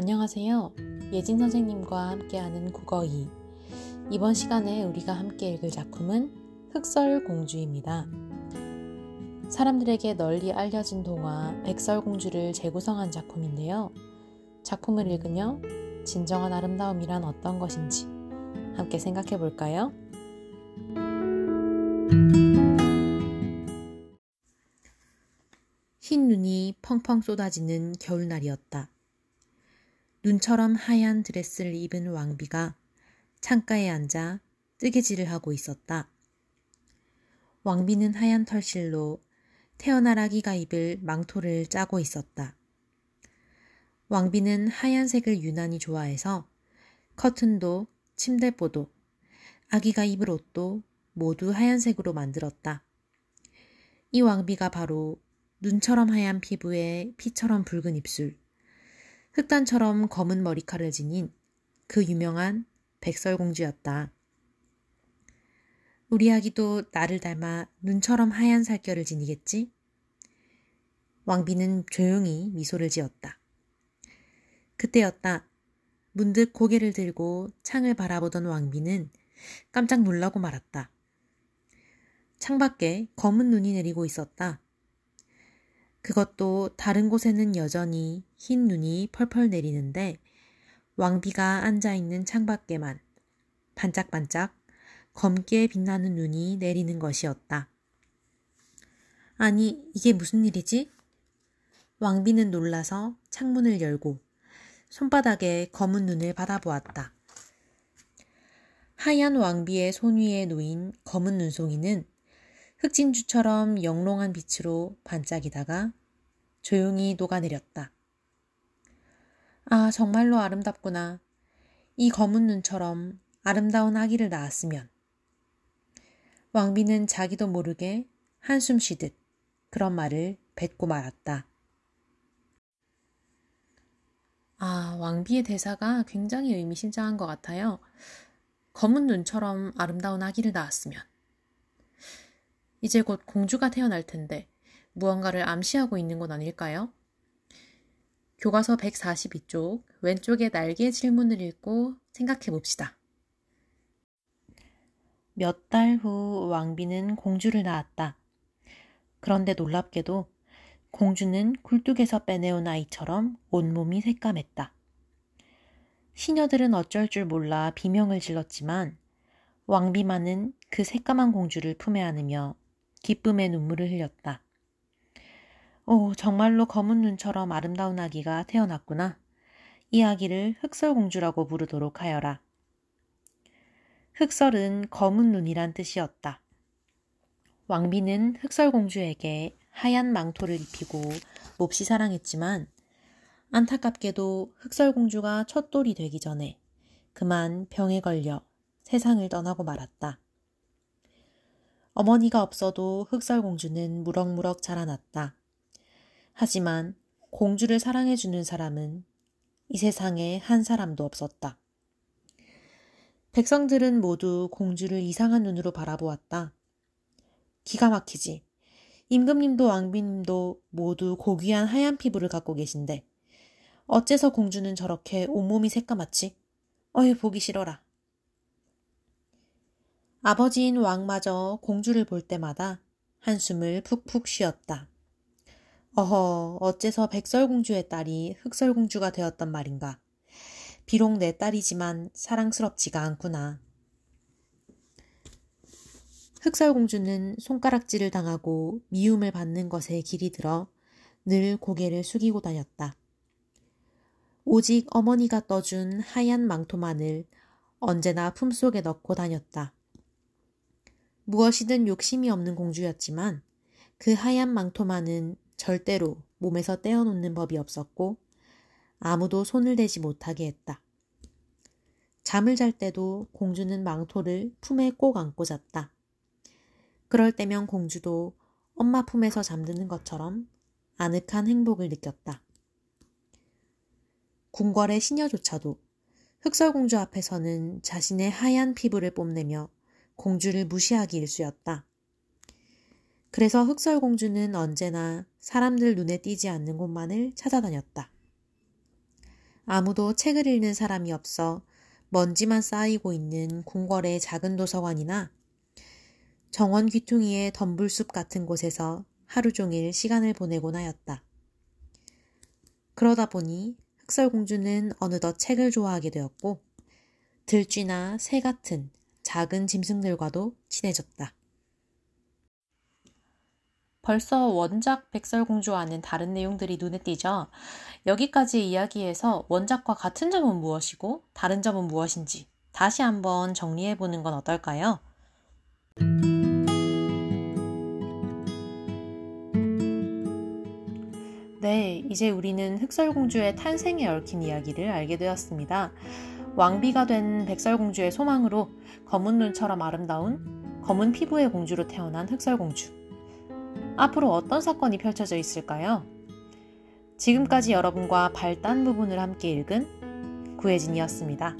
안녕하세요. 예진 선생님과 함께하는 국어 2. 이번 시간에 우리가 함께 읽을 작품은 흑설공주입니다. 사람들에게 널리 알려진 동화 백설공주를 재구성한 작품인데요. 작품을 읽으며 진정한 아름다움이란 어떤 것인지 함께 생각해 볼까요? 흰 눈이 펑펑 쏟아지는 겨울날이었다. 눈처럼 하얀 드레스를 입은 왕비가 창가에 앉아 뜨개질을 하고 있었다. 왕비는 하얀 털실로 태어날 아기가 입을 망토를 짜고 있었다. 왕비는 하얀색을 유난히 좋아해서 커튼도 침대보도 아기가 입을 옷도 모두 하얀색으로 만들었다. 이 왕비가 바로 눈처럼 하얀 피부에 피처럼 붉은 입술, 흑단처럼 검은 머리카락을 지닌 그 유명한 백설공주였다. 우리 아기도 나를 닮아 눈처럼 하얀 살결을 지니겠지? 왕비는 조용히 미소를 지었다. 그때였다. 문득 고개를 들고 창을 바라보던 왕비는 깜짝 놀라고 말았다. 창밖에 검은 눈이 내리고 있었다. 그것도 다른 곳에는 여전히 흰 눈이 펄펄 내리는데 왕비가 앉아 있는 창밖에만 반짝반짝 검게 빛나는 눈이 내리는 것이었다. 아니, 이게 무슨 일이지? 왕비는 놀라서 창문을 열고 손바닥에 검은 눈을 받아보았다. 하얀 왕비의 손 위에 놓인 검은 눈송이는 흑진주처럼 영롱한 빛으로 반짝이다가 조용히 녹아내렸다. 아, 정말로 아름답구나. 이 검은 눈처럼 아름다운 아기를 낳았으면. 왕비는 자기도 모르게 한숨 쉬듯 그런 말을 뱉고 말았다. 아, 왕비의 대사가 굉장히 의미심장한 것 같아요. 검은 눈처럼 아름다운 아기를 낳았으면. 이제 곧 공주가 태어날 텐데 무언가를 암시하고 있는 건 아닐까요? 교과서 142쪽 왼쪽에 날개 질문을 읽고 생각해 봅시다. 몇 달 후 왕비는 공주를 낳았다. 그런데 놀랍게도 공주는 굴뚝에서 빼내온 아이처럼 온몸이 새까맸다. 시녀들은 어쩔 줄 몰라 비명을 질렀지만 왕비만은 그 새까만 공주를 품에 안으며 기쁨의 눈물을 흘렸다. 오, 정말로 검은 눈처럼 아름다운 아기가 태어났구나. 이 아기를 흑설공주라고 부르도록 하여라. 흑설은 검은 눈이란 뜻이었다. 왕비는 흑설공주에게 하얀 망토를 입히고 몹시 사랑했지만 안타깝게도 흑설공주가 첫돌이 되기 전에 그만 병에 걸려 세상을 떠나고 말았다. 어머니가 없어도 흑설공주는 무럭무럭 자라났다. 하지만 공주를 사랑해주는 사람은 이 세상에 한 사람도 없었다. 백성들은 모두 공주를 이상한 눈으로 바라보았다. 기가 막히지. 임금님도 왕비님도 모두 고귀한 하얀 피부를 갖고 계신데 어째서 공주는 저렇게 온몸이 새까맣지? 어휴 보기 싫어라. 아버지인 왕마저 공주를 볼 때마다 한숨을 푹푹 쉬었다. 어허, 어째서 백설공주의 딸이 흑설공주가 되었단 말인가. 비록 내 딸이지만 사랑스럽지가 않구나. 흑설공주는 손가락질을 당하고 미움을 받는 것에 길이 들어 늘 고개를 숙이고 다녔다. 오직 어머니가 떠준 하얀 망토만을 언제나 품속에 넣고 다녔다. 무엇이든 욕심이 없는 공주였지만 그 하얀 망토만은 절대로 몸에서 떼어놓는 법이 없었고 아무도 손을 대지 못하게 했다. 잠을 잘 때도 공주는 망토를 품에 꼭 안고 잤다. 그럴 때면 공주도 엄마 품에서 잠드는 것처럼 아늑한 행복을 느꼈다. 궁궐의 시녀조차도 흑설공주 앞에서는 자신의 하얀 피부를 뽐내며 공주를 무시하기 일쑤였다. 그래서 흑설공주는 언제나 사람들 눈에 띄지 않는 곳만을 찾아다녔다. 아무도 책을 읽는 사람이 없어 먼지만 쌓이고 있는 궁궐의 작은 도서관이나 정원 귀퉁이의 덤불숲 같은 곳에서 하루 종일 시간을 보내곤 하였다. 그러다 보니 흑설공주는 어느덧 책을 좋아하게 되었고 들쥐나 새 같은 작은 짐승들과도 친해졌다. 벌써 원작 백설공주와는 다른 내용들이 눈에 띄죠. 여기까지 이야기해서 원작과 같은 점은 무엇이고 다른 점은 무엇인지 다시 한번 정리해 보는 건 어떨까요? 네, 이제 우리는 흑설공주의 탄생에 얽힌 이야기를 알게 되었습니다. 왕비가 된 백설공주의 소망으로 검은 눈처럼 아름다운 검은 피부의 공주로 태어난 흑설공주. 앞으로 어떤 사건이 펼쳐져 있을까요? 지금까지 여러분과 발단 부분을 함께 읽은 구혜진이었습니다.